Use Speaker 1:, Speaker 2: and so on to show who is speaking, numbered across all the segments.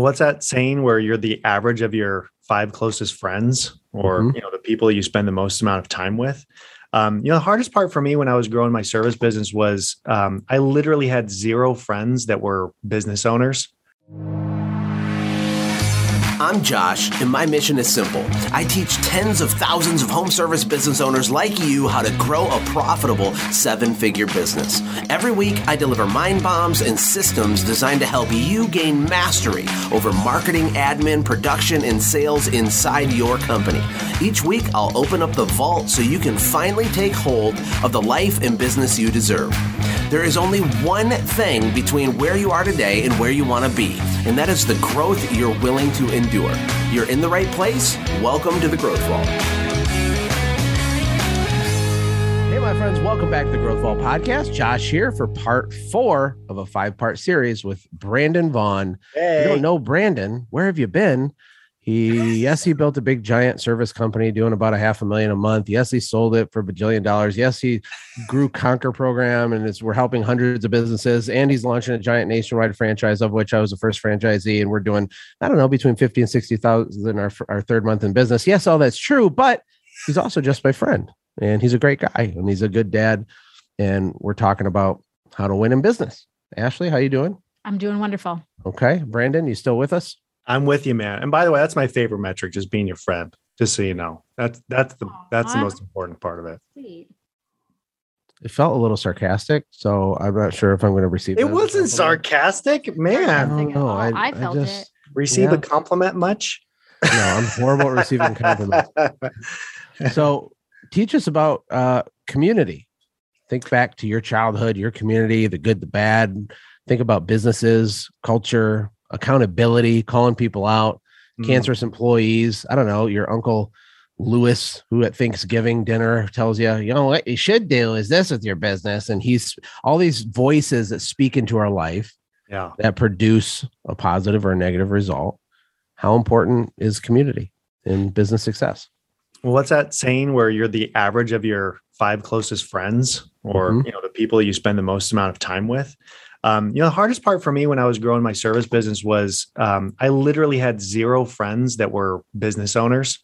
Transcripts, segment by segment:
Speaker 1: What's that saying where you're the average of your five closest friends or
Speaker 2: Mhm.
Speaker 1: you know the people you spend the most amount of time with? Um, you know, the hardest part for me when I was growing my service business was um, I literally had zero friends that were business owners.
Speaker 3: I'm Josh, and my mission is simple. I teach tens of thousands of home service business owners like you how to grow a profitable seven figure business. Every week, I deliver mind bombs and systems designed to help you gain mastery over marketing, admin, production, and sales inside your company. Each week, I'll open up the vault so you can finally take hold of the life and business you deserve. There is only one thing between where you are today and where you want to be, and that is the growth you're willing to endure. You're in the right place. Welcome to the Growth Vault.
Speaker 2: Hey, my friends, welcome back to the Growth Vault podcast. Josh here for part four of a five part series with Brandon Vaughn. If you don't know Brandon, where have you been? He, yes, he built a big giant service company doing about a half a million a month. Yes, he sold it for a bajillion dollars. Yes, he grew Conquer program and it's, we're helping hundreds of businesses. And he's launching a giant nationwide franchise, of which I was the first franchisee. And we're doing, I don't know, between 50 and 60,000 our, our third month in business. Yes, all that's true, but he's also just my friend and he's a great guy and he's a good dad. And we're talking about how to win in business. Ashley, how you doing?
Speaker 4: I'm doing wonderful.
Speaker 2: Okay. Brandon, you still with us?
Speaker 1: I'm with you, man. And by the way, that's my favorite metric, just being your friend. Just so you know, that's that's the that's the most important part of it.
Speaker 4: Sweet.
Speaker 2: It felt a little sarcastic, so I'm not sure if I'm going to receive.
Speaker 1: It
Speaker 2: that as a
Speaker 1: wasn't
Speaker 2: compliment.
Speaker 1: sarcastic,
Speaker 2: I
Speaker 1: man.
Speaker 2: don't know. I,
Speaker 4: I felt
Speaker 2: just,
Speaker 4: it.
Speaker 1: Receive
Speaker 2: Yeah.
Speaker 1: a compliment much?
Speaker 2: No, I'm horrible at receiving compliments. So, teach us about uh, community. Think back to your childhood, your community, the good, the bad. Think about businesses, culture, accountability, calling people out,
Speaker 1: Mm.
Speaker 2: cancerous employees. I don't know, your uncle Lewis, who at Thanksgiving dinner tells you, you know, what you should do is this with your business. And he's all these voices that speak into our life
Speaker 1: Yeah.
Speaker 2: that produce a positive or a negative result. How important is community in business success?
Speaker 1: Well, what's that saying where you're the average of your five closest friends or
Speaker 2: Mhm.
Speaker 1: you know the people you spend the most amount of time with? Um, you know, the hardest part for me when I was growing my service business was um, I literally had zero friends that were business owners.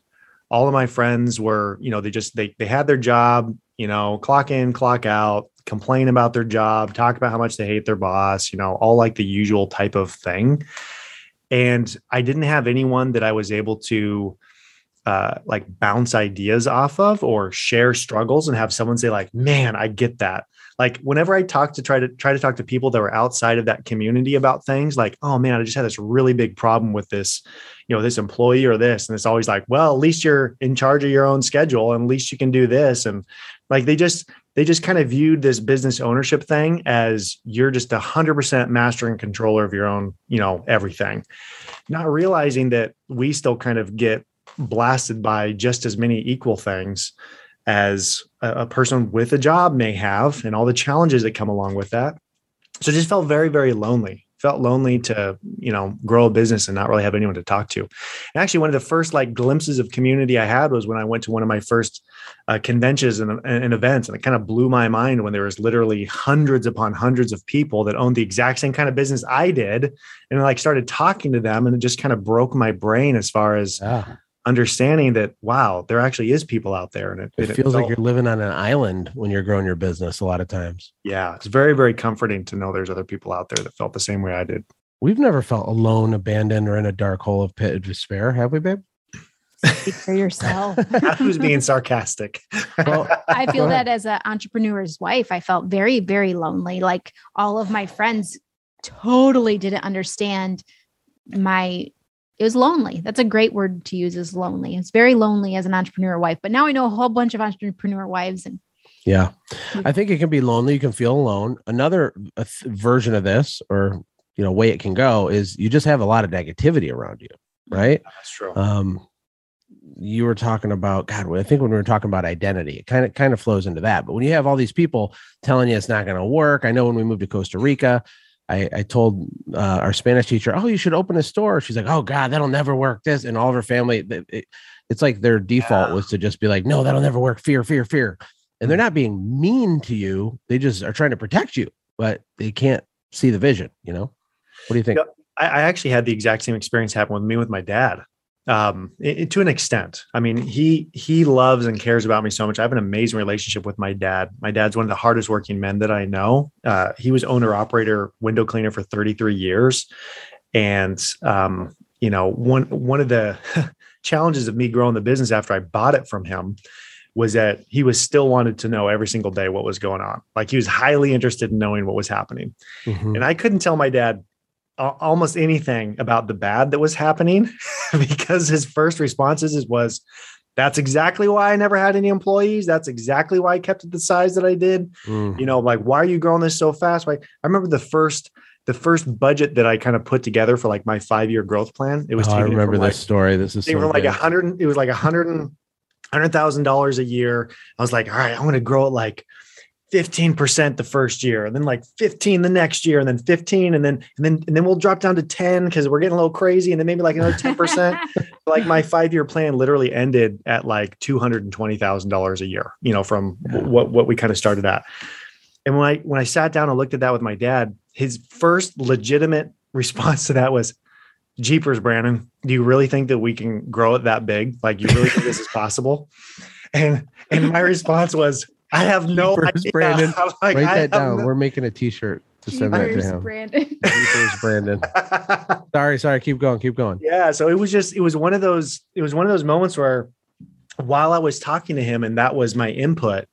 Speaker 1: All of my friends were, you know, they just they they had their job, you know, clock in, clock out, complain about their job, talk about how much they hate their boss, you know, all like the usual type of thing. And I didn't have anyone that I was able to uh, like bounce ideas off of or share struggles and have someone say like man i get that like whenever i talk to try to try to talk to people that were outside of that community about things like oh man i just had this really big problem with this you know this employee or this and it's always like well at least you're in charge of your own schedule and at least you can do this and like they just they just kind of viewed this business ownership thing as you're just a hundred percent master and controller of your own you know everything. Not realizing that we still kind of get blasted by just as many equal things as a, person with a job may have and all the challenges that come along with that. So just felt very very lonely. Felt lonely to you know grow a business and not really have anyone to talk to. And actually one of the first like glimpses of community i had was when i went to one of my first uh, conventions and, and events and it kind of blew my mind when there was literally hundreds upon hundreds of people that owned the exact same kind of business i did and I like started talking to them and it just kind of broke my brain as far as
Speaker 2: Yeah.
Speaker 1: Understanding that wow there actually is people out there and it,
Speaker 2: It feels like you're living on an island when you're growing your business a lot of times.
Speaker 1: yeah it's very very comforting to know there's other people out there that felt the same way i did
Speaker 2: We've never felt alone, abandoned, or in a dark hole of pit of despair, have we, babe?
Speaker 4: Speak for yourself.
Speaker 1: who's being sarcastic
Speaker 2: Well,
Speaker 4: I feel that as an entrepreneur's wife, I felt very, very lonely. Like all of my friends totally didn't understand my it was lonely. That's a great word to use is lonely. It's very lonely as an entrepreneur wife. But now I know a whole bunch of entrepreneur wives and
Speaker 2: Yeah. I think it can be lonely. You can feel alone. Another th- version of this, or you know, way it can go is you just have a lot of negativity around you, right?
Speaker 1: that's true
Speaker 2: Um, you were talking about God. I think when we were talking about identity, it kind of kind of flows into that. But when you have all these people telling you it's not going to work, I know when we moved to Costa Rica, I, I told uh, our Spanish teacher, "Oh, you should open a store." She's like, "Oh God, that'll never work." This and all of her family, it- it- it's like their default
Speaker 1: Yeah.
Speaker 2: was to just be like, "No, that'll never work." Fear, fear, fear, and they're not being mean to you. They just are trying to protect you, but they can't see the vision. You know, what do you think?
Speaker 1: Yeah. I, I actually had the exact same experience happen with me with my dad um it, to an extent. I mean he he loves and cares about me so much. I have an amazing relationship with my dad. My dad's one of the hardest working men that i know. Uh, he was owner operator window cleaner for 33 years. And um you know one one of the challenges of me growing the business after i bought it from him was that he was still wanted to know every single day what was going on. Like he was highly interested in knowing what was happening.
Speaker 2: Mhm.
Speaker 1: and I couldn't tell my dad almost anything about the bad that was happening because his first responses was, "That's exactly why I never had any employees. That's exactly why I kept it the size that I did.
Speaker 2: Mm.
Speaker 1: You know, like why are you growing this so fast? Like I remember the first The first budget that I kind of put together for like my five year growth plan, it was
Speaker 2: Oh, I remember this
Speaker 1: like,
Speaker 2: story. This is
Speaker 1: they
Speaker 2: so
Speaker 1: were like a hundred. It was like a hundred and hundred thousand dollars a year. I was like, all right, I'm going to grow it like fifteen percent the first year, and then like fifteen the next year, and then fifteen, and then and then and then we'll drop down to ten because we're getting a little crazy, and then maybe like another ten percent. like my five year plan literally ended at like two hundred and twenty thousand dollars a year. You know, from
Speaker 2: Yeah.
Speaker 1: what what we kind of started at. And when I when I sat down and looked at that with my dad, his first legitimate response to that was, "Jeepers, Brandon, do you really think that we can grow it that big? Like, you really think this is possible?" And and my response was, "I have no
Speaker 2: Jeepers,
Speaker 1: idea."
Speaker 2: Brandon.
Speaker 1: Like,
Speaker 2: Write that down.
Speaker 1: no-
Speaker 2: We're making a T-shirt to send that to
Speaker 4: Jeepers,
Speaker 2: him.
Speaker 4: Brandon.
Speaker 2: Jeepers, Brandon. Sorry, sorry. Keep going. Keep going.
Speaker 1: yeah so it was just it was one of those it was one of those moments where while i was talking to him and that was my input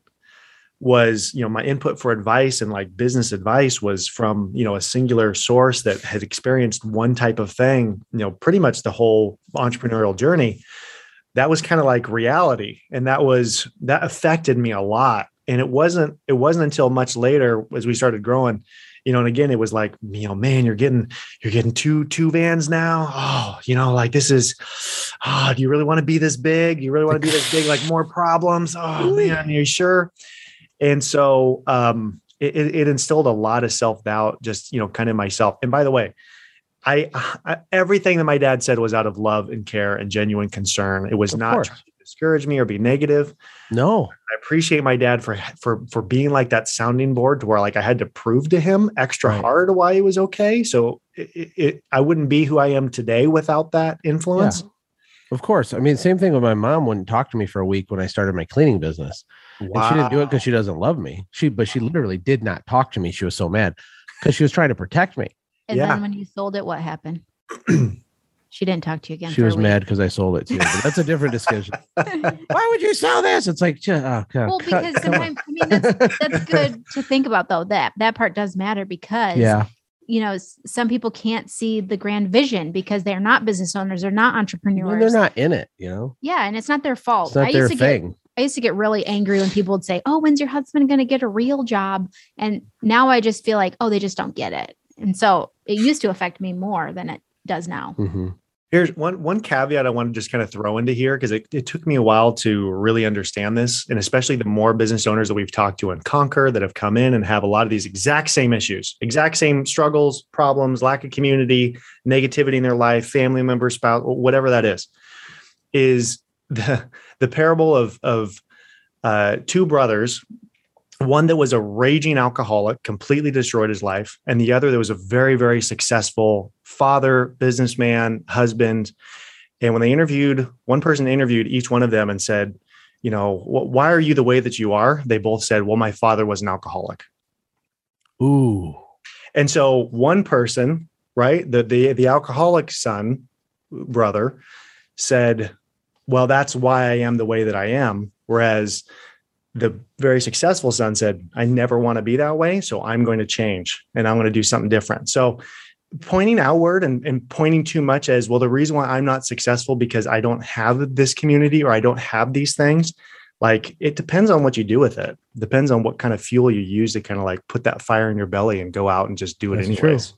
Speaker 1: was you know my input for advice and like business advice was from you know a singular source that had experienced one type of thing you know pretty much the whole entrepreneurial journey that was kind of like reality and that was that affected me a lot and it wasn't it wasn't until much later as we started growing you know and again it was like you know man you're getting you're getting two two vans now? Oh you know like this is oh do you really want to be this big? You really want to be this big like more problems? Oh man are you sure? And so um it, it it instilled a lot of self-doubt just you know kind of myself. And by the way I, I everything that my dad said was out of love and care and genuine concern. It was
Speaker 2: Of
Speaker 1: not
Speaker 2: course.
Speaker 1: Trying discourage me or be negative
Speaker 2: No.
Speaker 1: I appreciate my dad for for for being like that sounding board to where like I had to prove to him extra
Speaker 2: Right.
Speaker 1: hard why it was okay. So it, it, it- I wouldn't be who I am today without that influence.
Speaker 2: Of course. I mean, same thing with my mom wouldn't talk to me for a week when I started my cleaning business. And she didn't do it because she doesn't love me. She, but she literally did not talk to me. She was so mad because she was trying to protect me.
Speaker 4: And
Speaker 1: Yeah.
Speaker 4: then when you sold it, what happened? she didn't talk to you again.
Speaker 2: She
Speaker 4: for a
Speaker 2: was mad because I sold it to her. But that's a different discussion. Why would you sell this? It's like, oh, God,
Speaker 4: well,
Speaker 2: cut-
Speaker 4: because sometimes I mean that's that's good to think about though. That that part does matter because
Speaker 2: Yeah.
Speaker 4: you know some people can't see the grand vision because they're not business owners, they're not entrepreneurs.
Speaker 2: When they're not in it, you know,
Speaker 4: Yeah, and it's not their fault.
Speaker 2: it's not
Speaker 4: I
Speaker 2: their
Speaker 4: used to get
Speaker 2: thing.
Speaker 4: I used to get really angry when people would say, "Oh, when's your husband going to get a real job?" And now I just feel like, "Oh, they just don't get it." And so it used to affect me more than it does now.
Speaker 2: Mhm.
Speaker 1: Here's one one caveat I want to just kind of throw into here because it, it took me a while to really understand this, and especially the more business owners that we've talked to in Conquer that have come in and have a lot of these exact same issues, exact same struggles, problems, lack of community, negativity in their life, family member, spouse, whatever that is, is the the parable of of uh, two brothers one that was a raging alcoholic completely destroyed his life and the other that was a very very successful father businessman husband. And when they interviewed one person interviewed each one of them and said you know "Wh- why are you the way that you are? They both said well my father was an alcoholic.
Speaker 2: Ooh.
Speaker 1: and so one person right the the, the alcoholic son brother said well that's why i am the way that i am. Whereas the very successful son said i never want to be that way so i'm going to change and i'm going to do something different so pointing outward and, and pointing too much as well the reason why i'm not successful because i don't have this community or i don't have these things like it depends on what you do with it depends on what kind of fuel you use to kind of like put that fire in your belly and go out and just do it
Speaker 2: That's
Speaker 1: anyways
Speaker 2: true.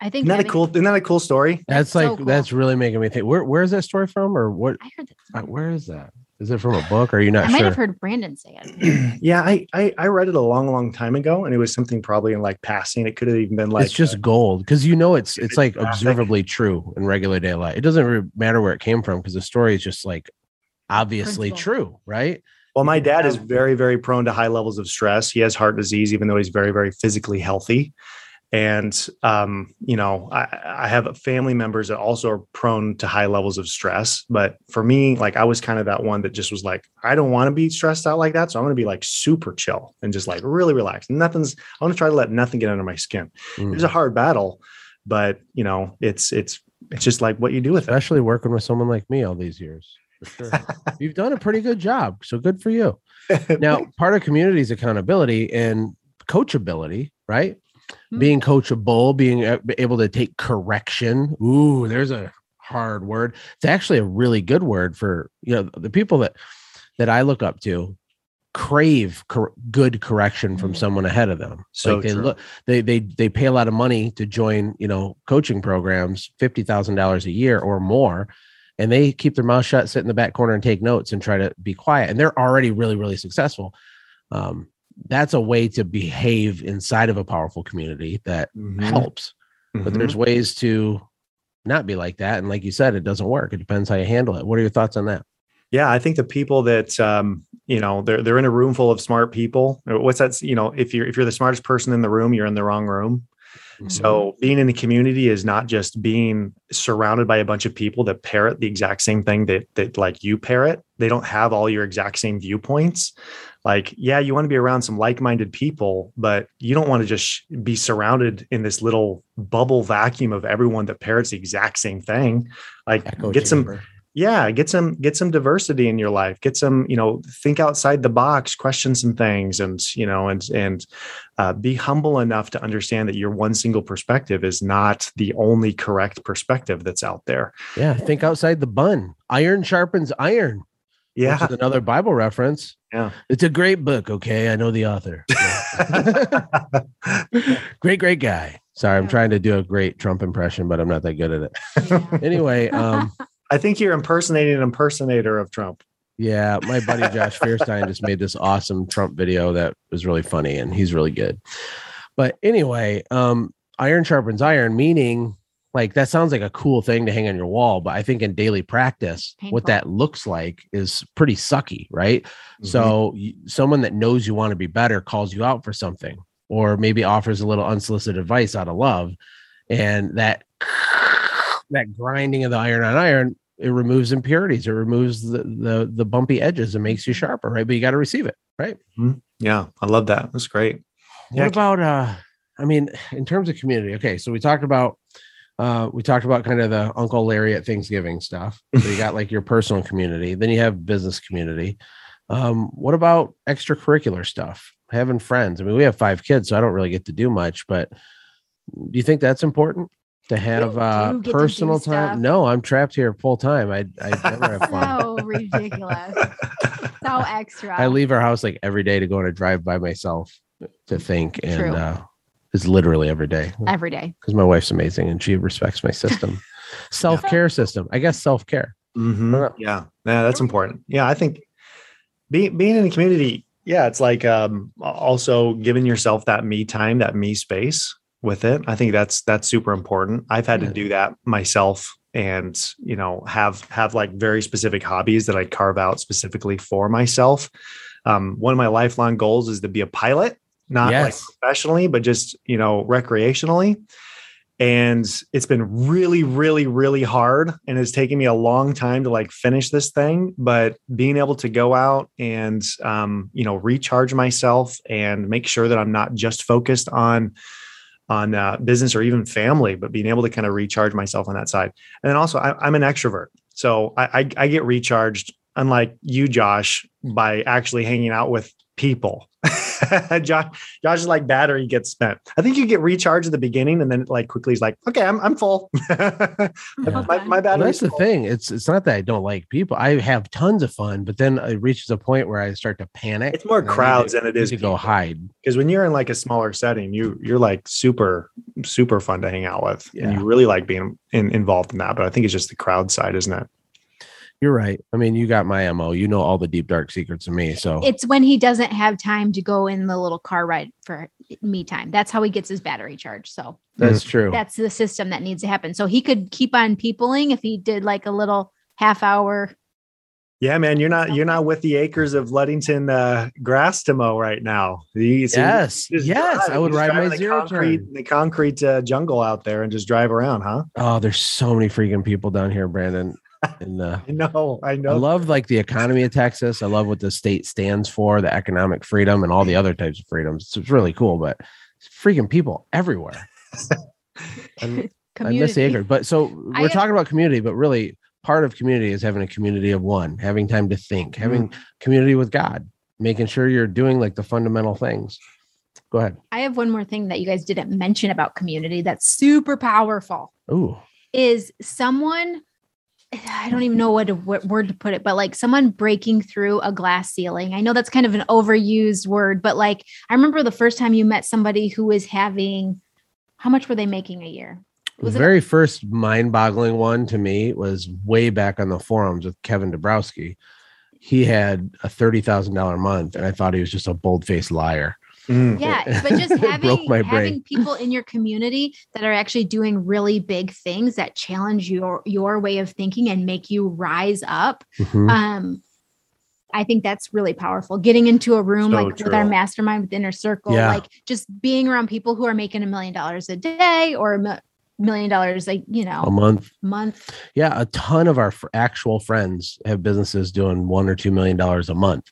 Speaker 4: I think
Speaker 1: isn't that a cool isn't that a cool story
Speaker 2: That's
Speaker 4: so
Speaker 2: like
Speaker 4: cool.
Speaker 2: that's really making me think. Where where is that story from, or what?
Speaker 4: I heard
Speaker 2: uh,
Speaker 4: that.
Speaker 2: Where is that? Is it from a book? Or are you not
Speaker 4: I might
Speaker 2: sure?
Speaker 4: have heard Brandon say it.
Speaker 1: yeah I, I i read it a long long time ago and it was something probably in like passing it could have even been like
Speaker 2: it's just uh, gold because you know it's it's like observably true in regular day life. It doesn't really matter where it came from because the story is just like obviously
Speaker 4: Principle.
Speaker 2: true, right?
Speaker 1: Well, my dad is very, very prone to high levels of stress. He has heart disease, even though he's very, very physically healthy. And um, you know I, I have family members that also are prone to high levels of stress but for me like i was kind of that one that just was like i don't want to be stressed out like that so i'm going to be like super chill and just like really relaxed nothing's i want to try to let nothing get under my skin mm. it's a hard battle but you know it's it's it's just like what you do with
Speaker 2: especially it. working with someone like me all these years for sure. You've done a pretty good job. So good for you. Now, part of community is accountability and coachability, right? Mm-hmm. Being coachable, being able to take correction. Ooh, there's a hard word. It's actually a really good word for, you know, the people that that I look up to crave cor- good correction from mm. someone ahead of them. So like they true. look, they they they pay a lot of money to join, you know, coaching programs, fifty thousand dollars a year or more, and they keep their mouth shut, sit in the back corner and take notes and try to be quiet. And they're already really, really successful. Um, that's a way to behave inside of a powerful community that mm-hmm. helps. Mm-hmm. But there's ways to not be like that. And like you said, it doesn't work. It depends how you handle it. What are your thoughts on that?
Speaker 1: Yeah, I think the people that um, you know they're they're in a room full of smart people. What's that? You know, if you're if you're the smartest person in the room, you're in the wrong room. Mm-hmm. So being in the community is not just being surrounded by a bunch of people that parrot the exact same thing that that like you parrot. They don't have all your exact same viewpoints. Like, yeah, you want to be around some like-minded people, but you don't want to just be surrounded in this little bubble vacuum of everyone that parrots the exact same thing. Like get some yeah get some get some diversity in your life. Get some you know think outside the box question some things and you know and and uh, be humble enough to understand that your one single perspective is not the only correct perspective that's out there.
Speaker 2: Yeah think outside the bun. Iron sharpens iron
Speaker 1: yeah.
Speaker 2: another bible reference.
Speaker 1: Yeah.
Speaker 2: It's a great book okay? I know the author. Great great guy. Sorry i'm trying to do a great trump impression but i'm not that good at it. Anyway um
Speaker 1: I think you're impersonating an impersonator of Trump.
Speaker 2: Yeah, my buddy Josh Fierstein just made this awesome Trump video that was really funny and he's really good. But anyway, um, iron sharpens iron, meaning like that sounds like a cool thing to hang on your wall, but I think in daily practice, Painful. what that looks like is pretty sucky, right? Mm-hmm. So someone that knows you want to be better calls you out for something, or maybe offers a little unsolicited advice out of love, and that that grinding of the iron on iron, it removes impurities, it removes the the, the bumpy edges and makes you mm-hmm. sharper, right? But you got to receive it, right?
Speaker 1: Mm-hmm. Yeah, I love that. That's great.
Speaker 2: What yeah. about uh I mean, in terms of community, okay, so we talked about uh, we talked about kind of the Uncle Larry at Thanksgiving stuff. So you got like your personal community, then you have business community. Um, what about extracurricular stuff? Having friends. I mean, we have five kids, so I don't really get to do much, but do you think that's important? to have uh personal time. No, I'm trapped here full time. I I never have
Speaker 4: fun. so ridiculous. so extra.
Speaker 2: I leave our house like every day to go on a drive by myself to think and uh it's literally every day.
Speaker 4: Every day.
Speaker 2: Because my wife's amazing and she respects my system. self-care system. I guess self-care.
Speaker 1: Mm-hmm. Yeah. Yeah, that's important. Yeah, I think being being in the community, yeah, it's like um also giving yourself that me time, that me space with it. I think that's that's super important. I've had yeah. to do that myself and you know have have like very specific hobbies that I carve out specifically for myself. Um, one of my lifelong goals is to be a pilot, not yes. like professionally, but just you know recreationally. And it's been really, really, really hard, and it's taken me a long time to like finish this thing. But being able to go out and um, you know recharge myself and make sure that I'm not just focused on on uh, business or even family, but being able to kind of recharge myself on that side. And then also, I, am an extrovert, so I, I, I get recharged, unlike you, Josh, by actually hanging out with people. Josh, Josh is like battery gets spent. I think you get recharged at the beginning, and then like quickly he's like, "Okay, I'm I'm full." Hmm. my,
Speaker 2: my battery. Well, that's the thing. It's it's not that I don't like people. I have tons of fun, but then it reaches a point where I start to panic.
Speaker 1: It's more crowds to, than it is
Speaker 2: to go hide.
Speaker 1: Because when you're in like a smaller setting, you you're like super super fun to hang out with, yeah. and you really like being in, involved in that. But I think it's just the crowd side, isn't it?
Speaker 2: You're right. I mean, you got my MO. You know all the deep dark secrets of me. So
Speaker 4: it's when he doesn't have time to go in the little car ride for me time. That's how he gets his battery charged. So
Speaker 2: that's true.
Speaker 4: That's the system that needs to happen. So he could keep on peopling if he did like a little half hour
Speaker 1: Yeah, man, you're not you're not with the acres of Ludington uh, grass to mow right now. You,
Speaker 2: so yes, yes, drive, I would ride my zero
Speaker 1: concrete,
Speaker 2: turn.
Speaker 1: the concrete uh, jungle out there and just drive around, huh?
Speaker 2: Oh, there's so many freaking people down here, Brandon.
Speaker 1: And uh, I know, I know. I
Speaker 2: love like the economy of Texas. I love what the state stands for, the economic freedom, and all the other types of freedoms. It's really cool, but freaking people everywhere. I miss the acre, but so we're I, talking about community, but really part of community is having a community of one, having time to think, having mm-hmm. community with God, making sure you're doing like the fundamental things. Go ahead.
Speaker 4: I have one more thing that you guys didn't mention about community that's super powerful.
Speaker 2: Ooh.
Speaker 4: Is someone I don't even know what, what word to put it, but like someone breaking through a glass ceiling. I know that's kind of an overused word, but like I remember the first time you met somebody who was having how much were they making a year?
Speaker 2: Was the very first mind-boggling one to me was way back on the forums with Kevin Dabrowski. He had a thirty thousand dollar month, and I thought he was just a bold-faced liar.
Speaker 4: Mm. Yeah, but just having having people in your community that are actually doing really big things that challenge your your way of thinking and make you rise up. Mm-hmm. Um, I think that's really powerful. Getting into a room so like true. with our mastermind with inner circle, yeah. like just being around people who are making a million dollars a day or a million dollars like you know
Speaker 2: a month
Speaker 4: month
Speaker 2: yeah a ton of our f- actual friends have businesses doing one or two million dollars a month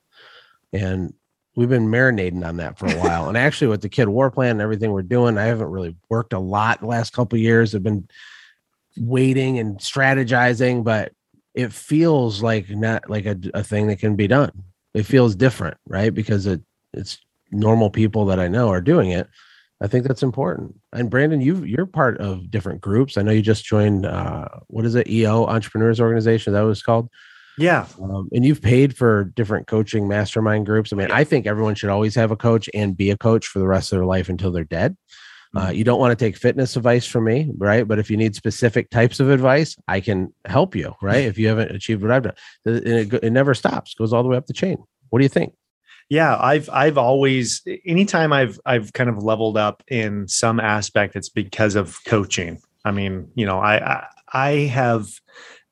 Speaker 2: and we've been marinating on that for a while and actually with the kid war plan and everything we're doing i haven't really worked a lot the last couple years i've been waiting and strategizing but it feels like not like a, a thing that can be done it feels different right because it it's normal people that i know are doing it I think that's important. And Brandon, you you're part of different groups. I know you just joined uh, what is it, EO Entrepreneurs Organization? That was called.
Speaker 1: Yeah.
Speaker 2: Um, and you've paid for different coaching mastermind groups. I mean, I think everyone should always have a coach and be a coach for the rest of their life until they're dead. Uh, mm-hmm. you don't want to take fitness advice from me, right? But if you need specific types of advice, I can help you, right? if you haven't achieved what I've done, it, it, it never stops, goes all the way up the chain. What do you think?
Speaker 1: yeah i've i've always anytime i've i've kind of leveled up in some aspect it's because of coaching i mean you know i i, I have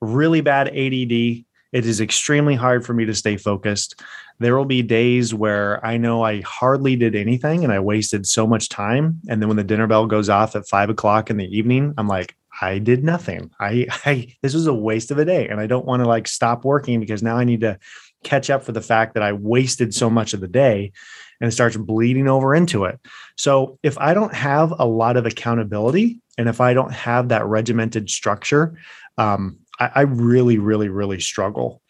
Speaker 1: really bad add it is extremely hard for me to stay focused there will be days where i know i hardly did anything and i wasted so much time and then when the dinner bell goes off at five o'clock in the evening i'm like I did nothing. I, I this was a waste of a day, and I don't want to like stop working because now I need to catch up for the fact that I wasted so much of the day and it starts bleeding over into it. So if I don't have a lot of accountability and if I don't have that regimented structure, um, I, I really, really, really struggle.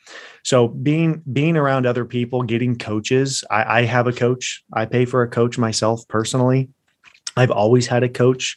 Speaker 1: So being being around other people, getting coaches. I, I have a coach. I pay for a coach myself personally. I've always had a coach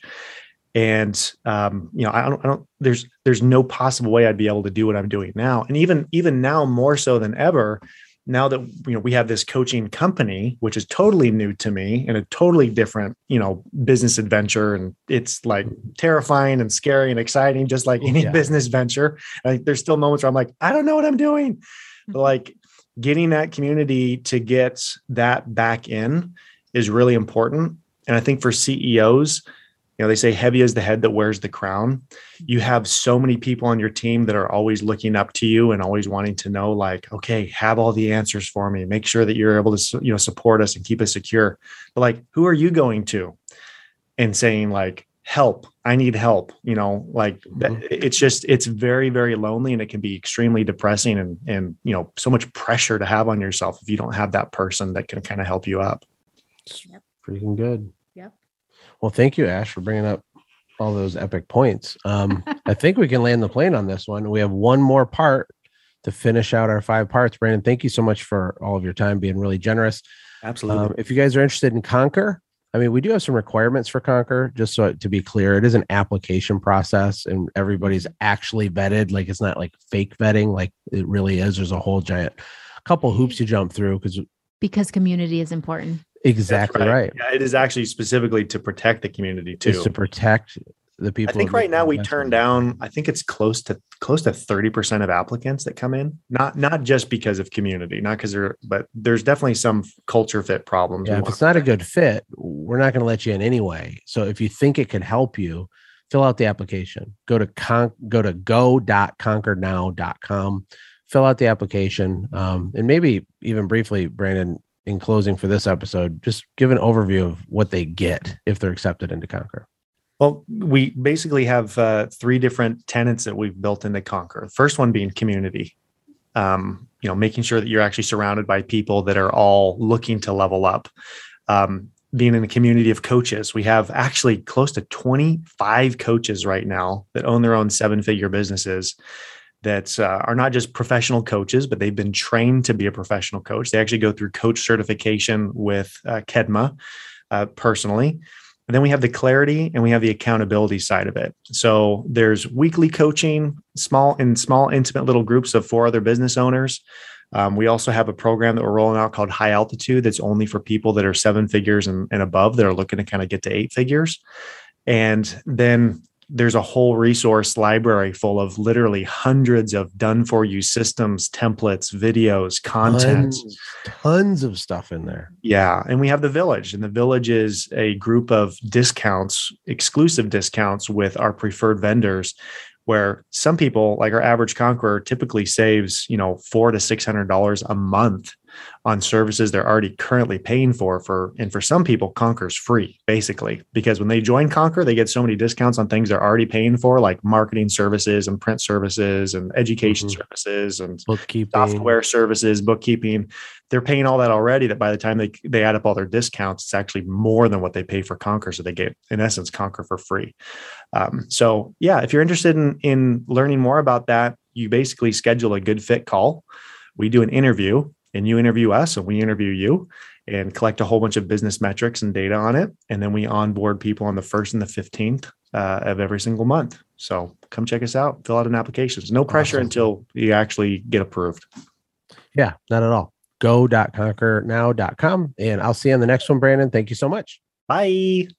Speaker 1: and um, you know I don't, I don't there's there's no possible way i'd be able to do what i'm doing now and even even now more so than ever now that you know we have this coaching company which is totally new to me and a totally different you know business adventure. And it's like terrifying and scary and exciting just like oh, any yeah. business venture. Like there's still moments where i'm like i don't know what i'm doing. But mm-hmm. like getting that community to get that back in is really important. And i think for ceos you know they say heavy is the head that wears the crown. You have so many people on your team that are always looking up to you and always wanting to know like okay have all the answers for me. Make sure that you're able to you know support us and keep us secure. But like who are you going to? And saying like help. I need help. You know like mm-hmm. it's just it's very very lonely and it can be extremely depressing and and you know so much pressure to have on yourself if you don't have that person that can kind of help you up.
Speaker 2: Yep. freaking good well, thank you, Ash, for bringing up all those epic points. Um, I think we can land the plane on this one. We have one more part to finish out our five parts. Brandon, thank you so much for all of your time, being really generous.
Speaker 1: Absolutely. Um,
Speaker 2: if you guys are interested in Conquer, I mean, we do have some requirements for Conquer. Just so to be clear, it is an application process, and everybody's actually vetted. Like it's not like fake vetting, like it really is. There's a whole giant couple hoops you jump through because
Speaker 4: because community is important.
Speaker 2: Exactly right. right.
Speaker 1: Yeah, it is actually specifically to protect the community too.
Speaker 2: It's to protect the people.
Speaker 1: I think right now we turn down. I think it's close to close to thirty percent of applicants that come in. Not not just because of community, not because they're, but there's definitely some culture fit problems.
Speaker 2: Yeah, if it's not a good fit, we're not going to let you in anyway. So if you think it could help you, fill out the application. Go to con, go to go.conquernow.com fill out the application. Um, and maybe even briefly, Brandon, in closing for this episode, just give an overview of what they get if they're accepted into Conquer.
Speaker 1: Well, we basically have uh, three different tenants that we've built into Conquer. The first one being community. Um, you know, making sure that you're actually surrounded by people that are all looking to level up. Um, being in a community of coaches, we have actually close to 25 coaches right now that own their own seven figure businesses that uh, are not just professional coaches, but they've been trained to be a professional coach. They actually go through coach certification with uh, Kedma uh, personally. And then we have the clarity and we have the accountability side of it. So there's weekly coaching, small in small, intimate little groups of four other business owners. Um, we also have a program that we're rolling out called High Altitude that's only for people that are seven figures and, and above that are looking to kind of get to eight figures. And then there's a whole resource library full of literally hundreds of done for you systems, templates, videos, content.
Speaker 2: Tons, tons, of stuff in there.
Speaker 1: Yeah. And we have the village, and the village is a group of discounts, exclusive discounts with our preferred vendors. Where some people, like our average conqueror, typically saves, you know, four to six hundred dollars a month on services they're already currently paying for for and for some people conquer's free basically. Because when they join conquer they get so many discounts on things they're already paying for like marketing services and print services and education mm-hmm. services and
Speaker 2: bookkeeping.
Speaker 1: software services bookkeeping. They're paying all that already that by the time they they add up all their discounts it's actually more than what they pay for conquer so they get in essence conquer for free. Um, so yeah if you're interested in in learning more about that you basically schedule a good fit call. We do an interview and you interview us and we interview you and collect a whole bunch of business metrics and data on it. And then we onboard people on the first and the 15th uh, of every single month. So come check us out, fill out an application. There's no pressure awesome. until you actually get approved.
Speaker 2: Yeah, not at all. Go.conquernow.com. And I'll see you on the next one, Brandon. Thank you so much.
Speaker 1: Bye.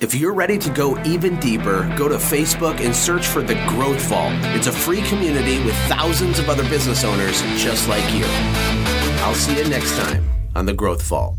Speaker 3: If you're ready to go even deeper, go to Facebook and search for The Growth Vault. It's a free community with thousands of other business owners just like you. I'll see you next time on The Growth Vault.